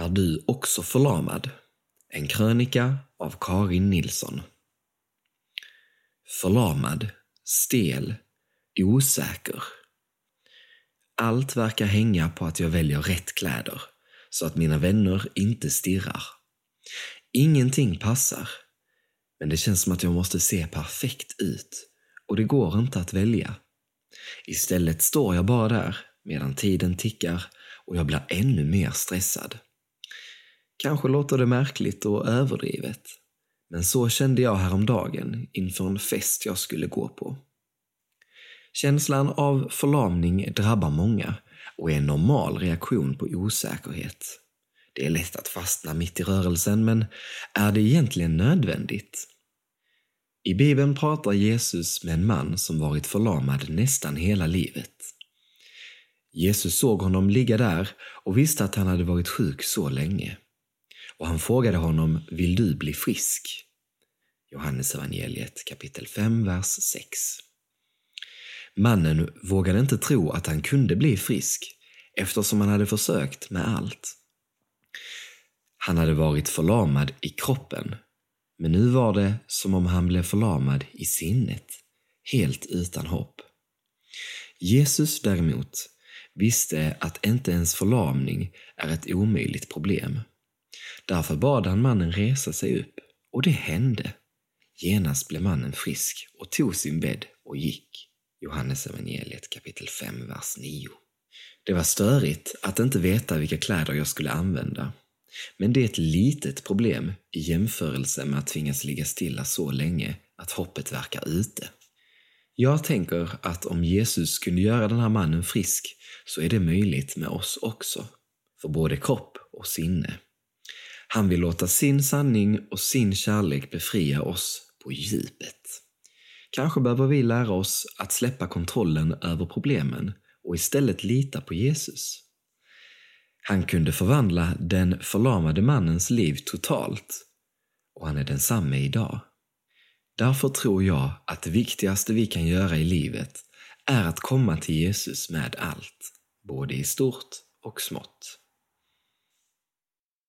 Är du också förlamad? En krönika av Karin Nilsson. Förlamad, stel, osäker. Allt verkar hänga på att jag väljer rätt kläder, så att mina vänner inte stirrar. Ingenting passar, men det känns som att jag måste se perfekt ut och det går inte att välja. Istället står jag bara där medan tiden tickar och jag blir ännu mer stressad. Kanske låter det märkligt och överdrivet, men så kände jag häromdagen inför en fest jag skulle gå på. Känslan av förlamning drabbar många och är en normal reaktion på osäkerhet. Det är lätt att fastna mitt i rörelsen, men är det egentligen nödvändigt? I Bibeln pratar Jesus med en man som varit förlamad nästan hela livet. Jesus såg honom ligga där och visste att han hade varit sjuk så länge. Och han frågade honom, vill du bli frisk? Johannes evangeliet kapitel 5, vers 6. Mannen vågade inte tro att han kunde bli frisk eftersom han hade försökt med allt. Han hade varit förlamad i kroppen, men nu var det som om han blev förlamad i sinnet, helt utan hopp. Jesus däremot visste att inte ens förlamning är ett omöjligt problem. Därför bad han mannen resa sig upp, och det hände. Genast blev mannen frisk och tog sin bädd och gick. Johannes evangeliet kapitel 5, vers 9. Det var störigt att inte veta vilka kläder jag skulle använda. Men det är ett litet problem i jämförelse med att tvingas ligga stilla så länge att hoppet verkar ute. Jag tänker att om Jesus kunde göra den här mannen frisk så är det möjligt med oss också, för både kropp och sinne. Han vill låta sin sanning och sin kärlek befria oss på djupet. Kanske behöver vi lära oss att släppa kontrollen över problemen och istället lita på Jesus. Han kunde förvandla den förlamade mannens liv totalt och han är densamme idag. Därför tror jag att det viktigaste vi kan göra i livet är att komma till Jesus med allt, både i stort och smått.